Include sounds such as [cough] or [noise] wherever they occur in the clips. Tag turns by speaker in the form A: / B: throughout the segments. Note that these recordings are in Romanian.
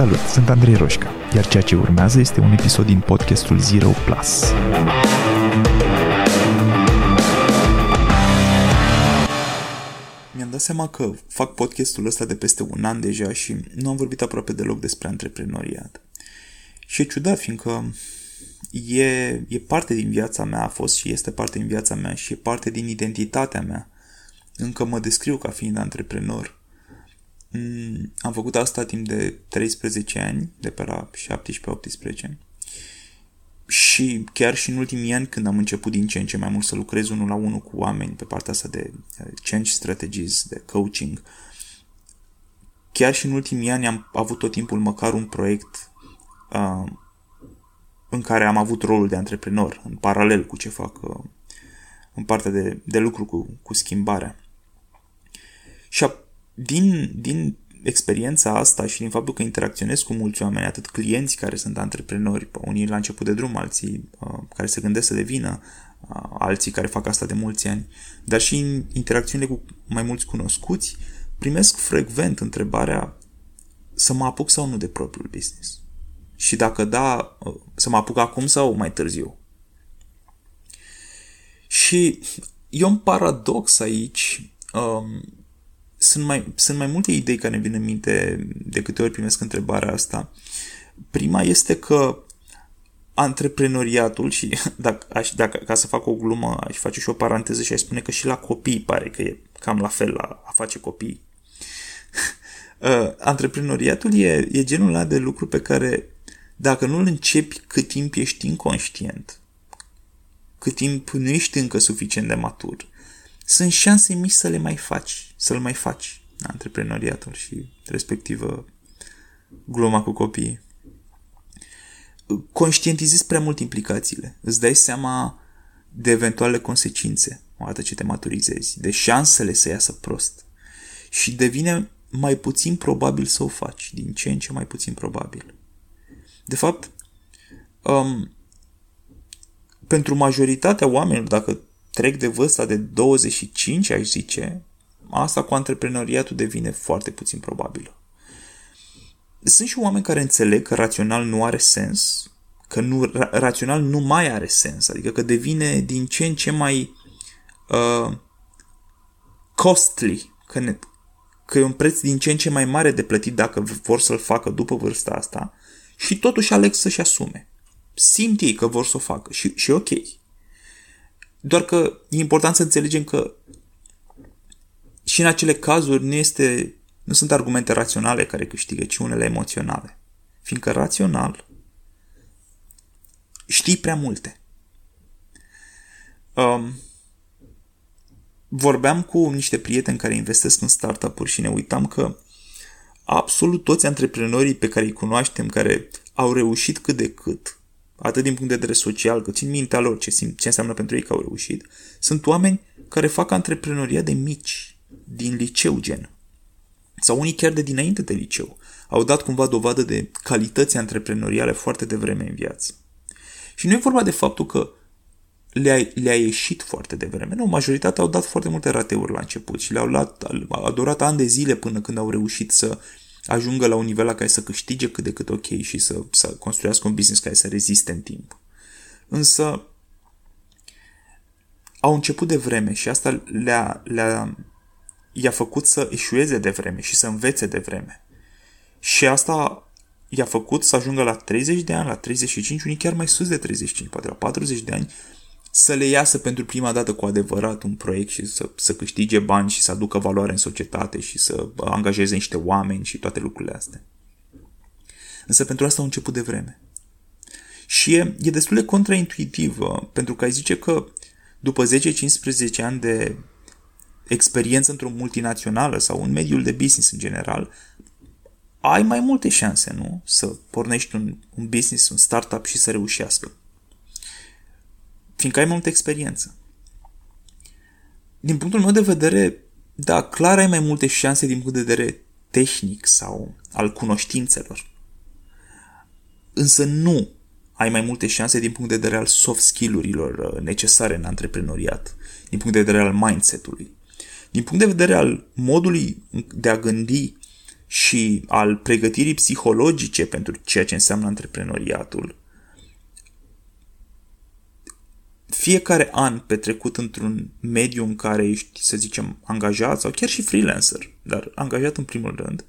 A: Salut, sunt Andrei Roșca, iar ceea ce urmează este un episod din podcastul Zero Plus. Mi-am dat seama că fac podcastul ăsta de peste un an deja și nu am vorbit aproape deloc despre antreprenoriat. Și e ciudat, fiindcă e, e parte din viața mea, a fost și este parte din viața mea și e parte din identitatea mea. Încă mă descriu ca fiind antreprenor. Mm, am făcut asta timp de 13 ani, de pe la 17-18. Și chiar și în ultimii ani, când am început din ce în ce mai mult să lucrez unul la unul cu oameni pe partea asta de change strategies, de coaching, chiar și în ultimii ani am avut tot timpul măcar un proiect uh, în care am avut rolul de antreprenor, în paralel cu ce fac uh, în partea de, de lucru cu, cu schimbarea. Și a, din, din experiența asta și din faptul că interacționez cu mulți oameni, atât clienți care sunt antreprenori, unii la început de drum, alții uh, care se gândesc să devină, uh, alții care fac asta de mulți ani, dar și în interacțiunile cu mai mulți cunoscuți, primesc frecvent întrebarea să mă apuc sau nu de propriul business. Și dacă da, uh, să mă apuc acum sau mai târziu. Și e un paradox aici. Um, sunt mai, sunt mai multe idei care ne vin în minte de câte ori primesc întrebarea asta. Prima este că antreprenoriatul și [laughs] dacă, aș, dacă, ca să fac o glumă, aș face și o paranteză și aș spune că și la copii pare că e cam la fel la a face copii. [laughs] uh, antreprenoriatul e, e genul ăla de lucru pe care dacă nu-l începi cât timp ești inconștient, cât timp nu ești încă suficient de matur, sunt șanse mici să le mai faci, să-l mai faci, antreprenoriatul și respectivă gluma cu copiii. Conștientizezi prea mult implicațiile, îți dai seama de eventuale consecințe odată ce te maturizezi, de șansele să iasă prost și devine mai puțin probabil să o faci, din ce în ce mai puțin probabil. De fapt, um, pentru majoritatea oamenilor, dacă trec de vârsta de 25, aș zice, asta cu antreprenoriatul devine foarte puțin probabilă. Sunt și oameni care înțeleg că rațional nu are sens, că nu, ra- rațional nu mai are sens, adică că devine din ce în ce mai uh, costly, că, ne, că e un preț din ce în ce mai mare de plătit dacă vor să-l facă după vârsta asta și totuși aleg să-și asume. Simt ei că vor să o facă și, și ok. Doar că e important să înțelegem că și în acele cazuri nu, este, nu sunt argumente raționale care câștigă, ci unele emoționale. Fiindcă rațional știi prea multe. Um, vorbeam cu niște prieteni care investesc în startup-uri și ne uitam că absolut toți antreprenorii pe care îi cunoaștem, care au reușit cât de cât, atât din punct de vedere social, cât și în mintea lor ce, simt, ce înseamnă pentru ei că au reușit, sunt oameni care fac antreprenoria de mici, din liceu gen. Sau unii chiar de dinainte de liceu. Au dat cumva dovadă de calități antreprenoriale foarte devreme în viață. Și nu e vorba de faptul că le-a, le-a ieșit foarte devreme. Nu, majoritatea au dat foarte multe rateuri la început și le-au luat, a durat ani de zile până când au reușit să ajungă la un nivel la care să câștige cât de cât ok și să, să construiască un business care să reziste în timp. Însă au început de vreme și asta le-a, le-a, i-a făcut să eșueze de vreme și să învețe de vreme. Și asta i-a făcut să ajungă la 30 de ani, la 35, unii chiar mai sus de 35, poate la 40 de ani, să le iasă pentru prima dată cu adevărat un proiect și să, să câștige bani și să aducă valoare în societate și să angajeze niște oameni și toate lucrurile astea. Însă pentru asta au început de vreme. Și e, e destul de contraintuitiv, pentru că ai zice că după 10-15 ani de experiență într-o multinațională sau în mediul de business în general, ai mai multe șanse, nu? Să pornești un, un business, un startup și să reușească fiindcă ai mai multă experiență. Din punctul meu de vedere, da, clar ai mai multe șanse din punct de vedere tehnic sau al cunoștințelor. Însă nu ai mai multe șanse din punct de vedere al soft skill-urilor uh, necesare în antreprenoriat, din punct de vedere al mindset-ului, din punct de vedere al modului de a gândi și al pregătirii psihologice pentru ceea ce înseamnă antreprenoriatul, fiecare an petrecut într-un mediu în care ești, să zicem, angajat sau chiar și freelancer, dar angajat în primul rând,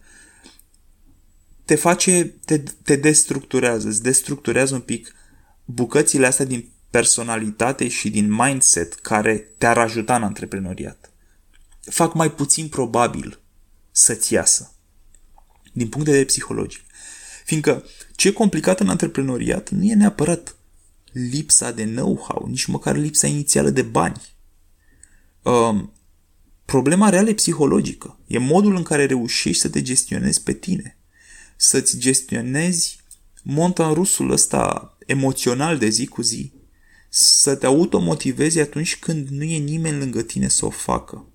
A: te face, te, te destructurează, îți destructurează un pic bucățile astea din personalitate și din mindset care te-ar ajuta în antreprenoriat. Fac mai puțin probabil să-ți iasă din punct de vedere psihologic. Fiindcă ce e complicat în antreprenoriat nu e neapărat lipsa de know-how, nici măcar lipsa inițială de bani. Uh, problema reală e psihologică. E modul în care reușești să te gestionezi pe tine. Să-ți gestionezi montan rusul ăsta emoțional de zi cu zi. Să te automotivezi atunci când nu e nimeni lângă tine să o facă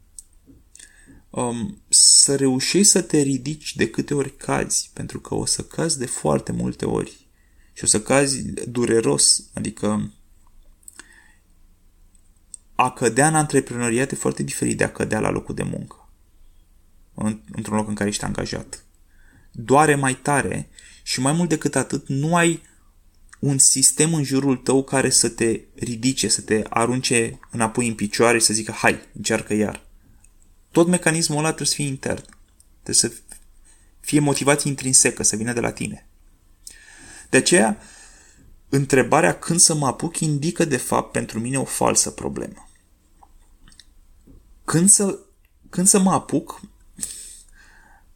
A: um, să reușești să te ridici de câte ori cazi, pentru că o să cazi de foarte multe ori și o să cazi dureros, adică a cădea în antreprenoriat e foarte diferit de a cădea la locul de muncă, într-un loc în care ești angajat. Doare mai tare și mai mult decât atât, nu ai un sistem în jurul tău care să te ridice, să te arunce înapoi în picioare și să zică hai, încearcă iar. Tot mecanismul ăla trebuie să fie intern. Trebuie să fie motivație intrinsecă, să vină de la tine. De aceea, întrebarea când să mă apuc indică de fapt pentru mine o falsă problemă. Când să, când să mă apuc,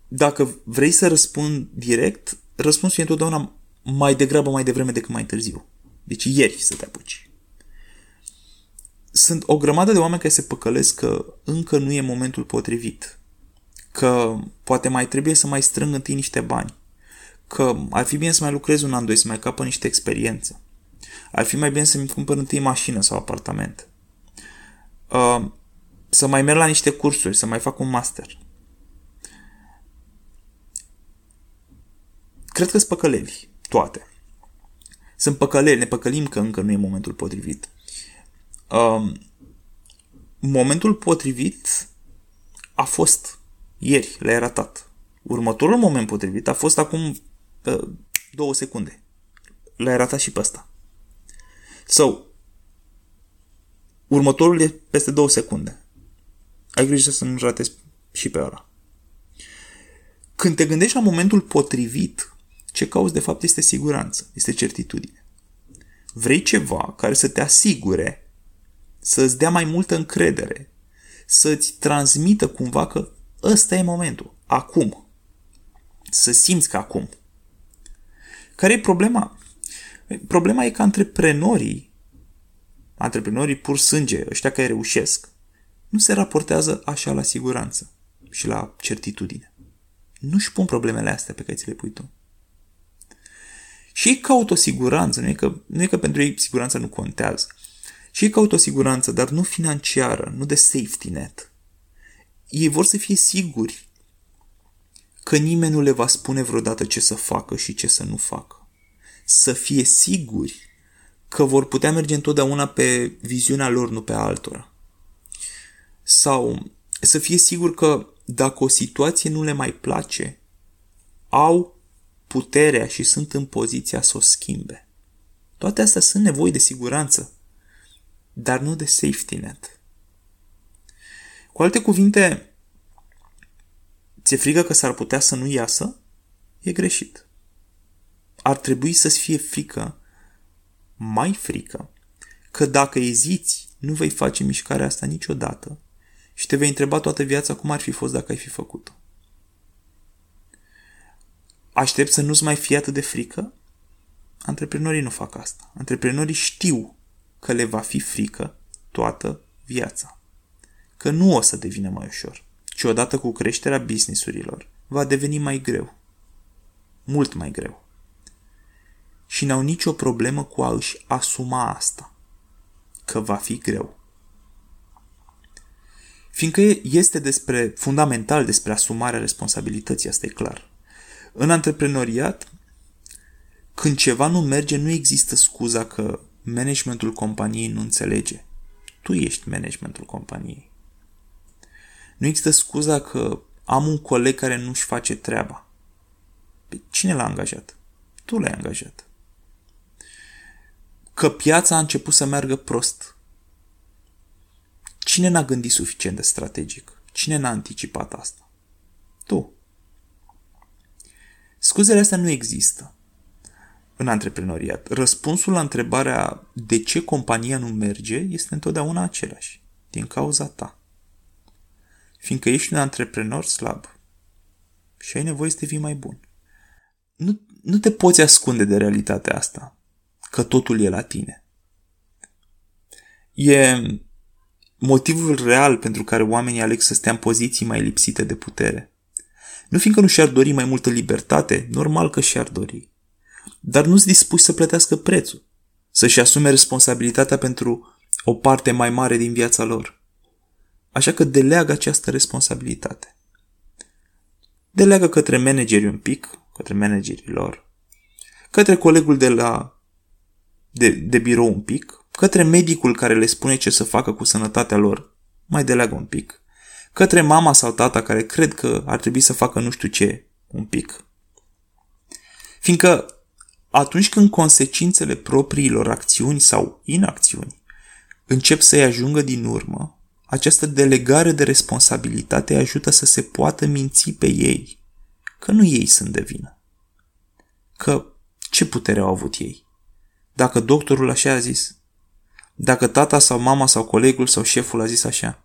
A: dacă vrei să răspund direct, răspunsul e întotdeauna mai degrabă mai devreme decât mai târziu. Deci ieri să te apuci sunt o grămadă de oameni care se păcălesc că încă nu e momentul potrivit, că poate mai trebuie să mai strâng întâi niște bani, că ar fi bine să mai lucrez un an, doi, să mai capă niște experiență, ar fi mai bine să-mi cumpăr întâi mașină sau apartament, uh, să mai merg la niște cursuri, să mai fac un master. Cred că sunt păcăleli, toate. Sunt păcăleli, ne păcălim că încă nu e momentul potrivit. Um, momentul potrivit a fost ieri, l-ai ratat. Următorul moment potrivit a fost acum uh, două secunde. L-ai ratat și pe ăsta. Sau, so, următorul e peste două secunde. Ai grijă să nu ratezi și pe ăla. Când te gândești la momentul potrivit, ce cauți de fapt este siguranță, este certitudine. Vrei ceva care să te asigure să-ți dea mai multă încredere, să-ți transmită cumva că ăsta e momentul, acum. Să simți că acum. Care e problema? Problema e că antreprenorii, antreprenorii pur sânge, ăștia care reușesc, nu se raportează așa la siguranță și la certitudine. Nu-și pun problemele astea pe care ți le pui tu. Și ei caută o siguranță, nu e, că, nu e că pentru ei siguranța nu contează. Și ei caută o siguranță, dar nu financiară, nu de safety net. Ei vor să fie siguri că nimeni nu le va spune vreodată ce să facă și ce să nu facă. Să fie siguri că vor putea merge întotdeauna pe viziunea lor, nu pe altora. Sau să fie sigur că dacă o situație nu le mai place, au puterea și sunt în poziția să o schimbe. Toate astea sunt nevoi de siguranță dar nu de safety net. Cu alte cuvinte, ți-e frică că s-ar putea să nu iasă? E greșit. Ar trebui să-ți fie frică, mai frică, că dacă eziți, nu vei face mișcarea asta niciodată și te vei întreba toată viața cum ar fi fost dacă ai fi făcut-o. Aștept să nu-ți mai fie atât de frică? Antreprenorii nu fac asta. Antreprenorii știu că le va fi frică toată viața. Că nu o să devină mai ușor, ci odată cu creșterea businessurilor va deveni mai greu. Mult mai greu. Și n-au nicio problemă cu a își asuma asta. Că va fi greu. Fiindcă este despre, fundamental despre asumarea responsabilității, asta e clar. În antreprenoriat, când ceva nu merge, nu există scuza că managementul companiei nu înțelege. Tu ești managementul companiei. Nu există scuza că am un coleg care nu-și face treaba. Cine l-a angajat? Tu l-ai angajat. Că piața a început să meargă prost. Cine n-a gândit suficient de strategic? Cine n-a anticipat asta? Tu. Scuzele astea nu există în antreprenoriat. Răspunsul la întrebarea de ce compania nu merge este întotdeauna același. Din cauza ta. Fiindcă ești un antreprenor slab și ai nevoie să devii mai bun. Nu, nu te poți ascunde de realitatea asta, că totul e la tine. E motivul real pentru care oamenii aleg să stea în poziții mai lipsite de putere. Nu fiindcă nu și-ar dori mai multă libertate, normal că și-ar dori. Dar nu-s dispuși să plătească prețul, să-și asume responsabilitatea pentru o parte mai mare din viața lor. Așa că deleagă această responsabilitate. Deleagă către manageri un pic, către managerii lor, către colegul de la de, de birou un pic, către medicul care le spune ce să facă cu sănătatea lor, mai deleagă un pic, către mama sau tata care cred că ar trebui să facă nu știu ce, un pic. Fiindcă atunci când consecințele propriilor acțiuni sau inacțiuni încep să-i ajungă din urmă, această delegare de responsabilitate ajută să se poată minți pe ei, că nu ei sunt de vină. Că ce putere au avut ei? Dacă doctorul așa a zis? Dacă tata sau mama sau colegul sau șeful a zis așa?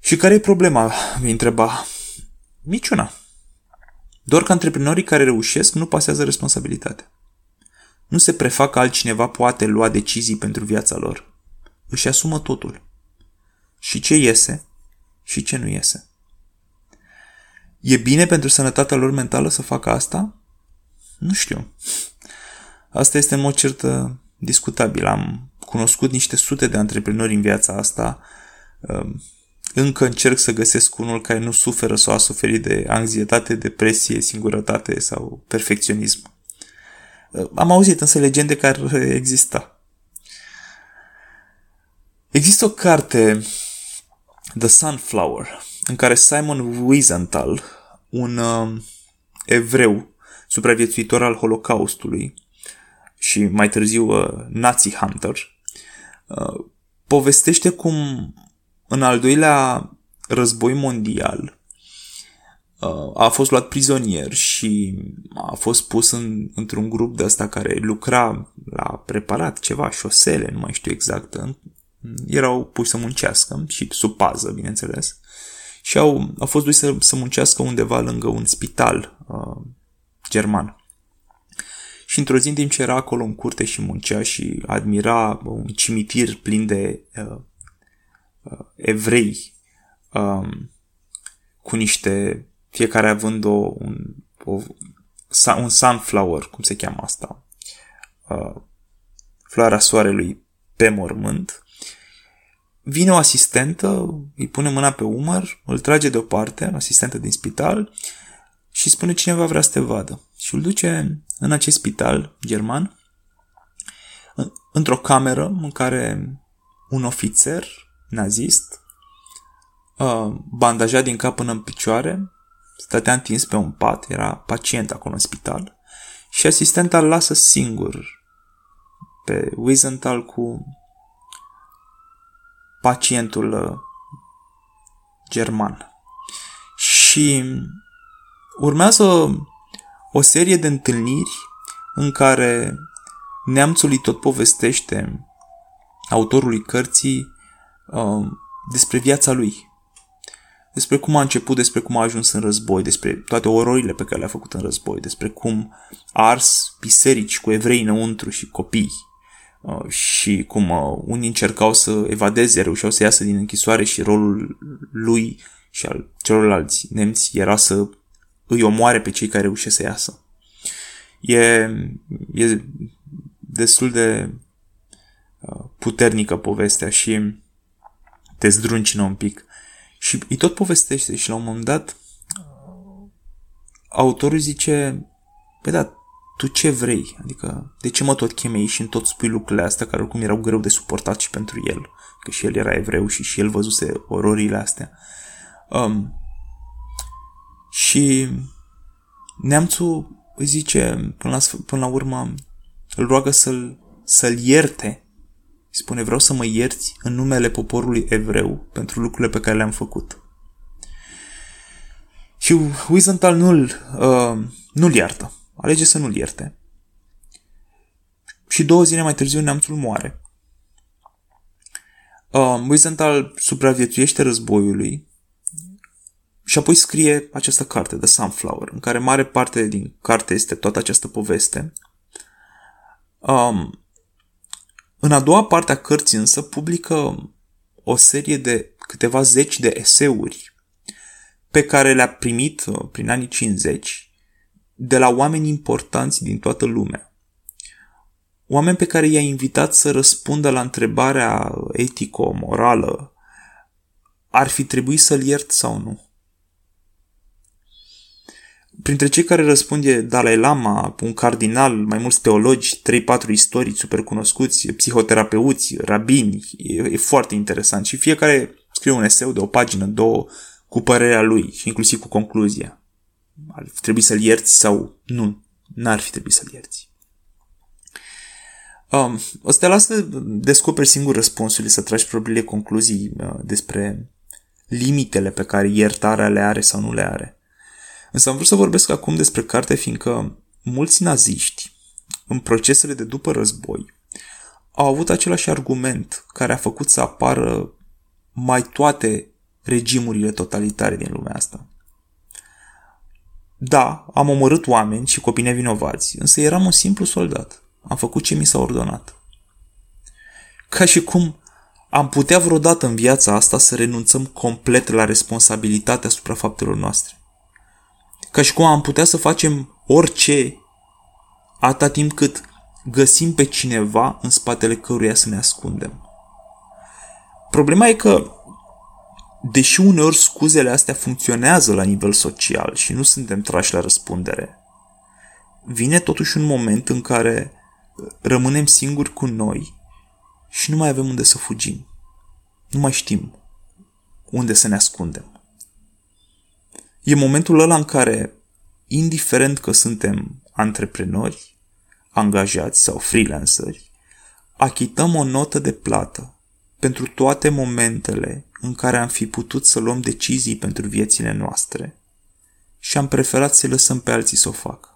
A: Și care e problema? Mi întreba. Niciuna. Doar că antreprenorii care reușesc nu pasează responsabilitatea. Nu se prefac că altcineva poate lua decizii pentru viața lor. Își asumă totul. Și ce iese și ce nu iese. E bine pentru sănătatea lor mentală să facă asta? Nu știu. Asta este în mod cert uh, discutabil. Am cunoscut niște sute de antreprenori în viața asta um, încă încerc să găsesc unul care nu suferă sau a suferit de anxietate, depresie, singurătate sau perfecționism. Am auzit însă legende care exista. Există o carte, The Sunflower, în care Simon Wiesenthal, un uh, evreu supraviețuitor al Holocaustului și mai târziu uh, Nazi Hunter, uh, povestește cum în al doilea război mondial uh, a fost luat prizonier și a fost pus în, într-un grup de asta care lucra la preparat ceva, șosele, nu mai știu exact. Erau puși să muncească și sub pază, bineînțeles. Și au, au fost duși să, să muncească undeva lângă un spital uh, german. Și într-o zi, în timp ce era acolo în curte și muncea și admira un cimitir plin de uh, uh, evrei um, cu niște, fiecare având o, un, o, un sunflower, cum se cheamă asta, uh, floarea soarelui pe mormânt, vine o asistentă, îi pune mâna pe umăr, îl trage deoparte, asistentă din spital, și spune cineva vrea să te vadă. Și îl duce în acest spital german, într-o cameră în care un ofițer nazist, uh, bandajat din cap până în picioare, stătea întins pe un pat, era pacient acolo în spital, și asistenta îl lasă singur pe Wiesenthal cu pacientul uh, german. Și urmează o serie de întâlniri în care neamțul îi tot povestește autorului cărții uh, despre viața lui. Despre cum a început, despre cum a ajuns în război, despre toate ororile pe care le-a făcut în război, despre cum a ars biserici cu evrei înăuntru și copii uh, și cum uh, unii încercau să evadeze, reușeau să iasă din închisoare și rolul lui și al celorlalți nemți era să îi omoare pe cei care reușesc să iasă. E, e destul de uh, puternică povestea și te zdruncină un pic. Și îi tot povestește și la un moment dat autorul zice, pe da, tu ce vrei? Adică, de ce mă tot chemei și în tot spui lucrurile astea care oricum erau greu de suportat și pentru el? Că și el era evreu și și el văzuse ororile astea. Um, și neamțul îi zice, până la, până la urmă, îl roagă să-l, să-l ierte. Spune, vreau să mă ierți în numele poporului evreu pentru lucrurile pe care le-am făcut. Și Wiesenthal nu-l, uh, nu-l iartă. Alege să nu-l ierte. Și două zile mai târziu neamțul moare. Uh, Wiesenthal supraviețuiește războiului și apoi scrie această carte, The Sunflower, în care mare parte din carte este toată această poveste. Um, în a doua parte a cărții însă publică o serie de câteva zeci de eseuri pe care le-a primit uh, prin anii 50 de la oameni importanți din toată lumea. Oameni pe care i-a invitat să răspundă la întrebarea etico-morală ar fi trebuit să-l iert sau nu. Printre cei care răspund e Dalai Lama, un cardinal, mai mulți teologi, 3-4 istorici super cunoscuți, psihoterapeuți, rabini. E, e foarte interesant și fiecare scrie un eseu de o pagină, două, cu părerea lui și inclusiv cu concluzia. Ar trebui să-l ierți sau nu? N-ar fi trebuit să-l ierți. Um, o să te las să descoperi singur răspunsurile, să tragi propriile concluzii uh, despre limitele pe care iertarea le are sau nu le are. Însă am vrut să vorbesc acum despre carte, fiindcă mulți naziști, în procesele de după război, au avut același argument care a făcut să apară mai toate regimurile totalitare din lumea asta. Da, am omorât oameni și copii nevinovați, însă eram un simplu soldat. Am făcut ce mi s-a ordonat. Ca și cum am putea vreodată în viața asta să renunțăm complet la responsabilitatea asupra faptelor noastre. Ca și cum am putea să facem orice atâta timp cât găsim pe cineva în spatele căruia să ne ascundem. Problema e că, deși uneori scuzele astea funcționează la nivel social și nu suntem trași la răspundere, vine totuși un moment în care rămânem singuri cu noi și nu mai avem unde să fugim. Nu mai știm unde să ne ascundem. E momentul ăla în care, indiferent că suntem antreprenori, angajați sau freelanceri, achităm o notă de plată pentru toate momentele în care am fi putut să luăm decizii pentru viețile noastre și am preferat să lăsăm pe alții să o facă.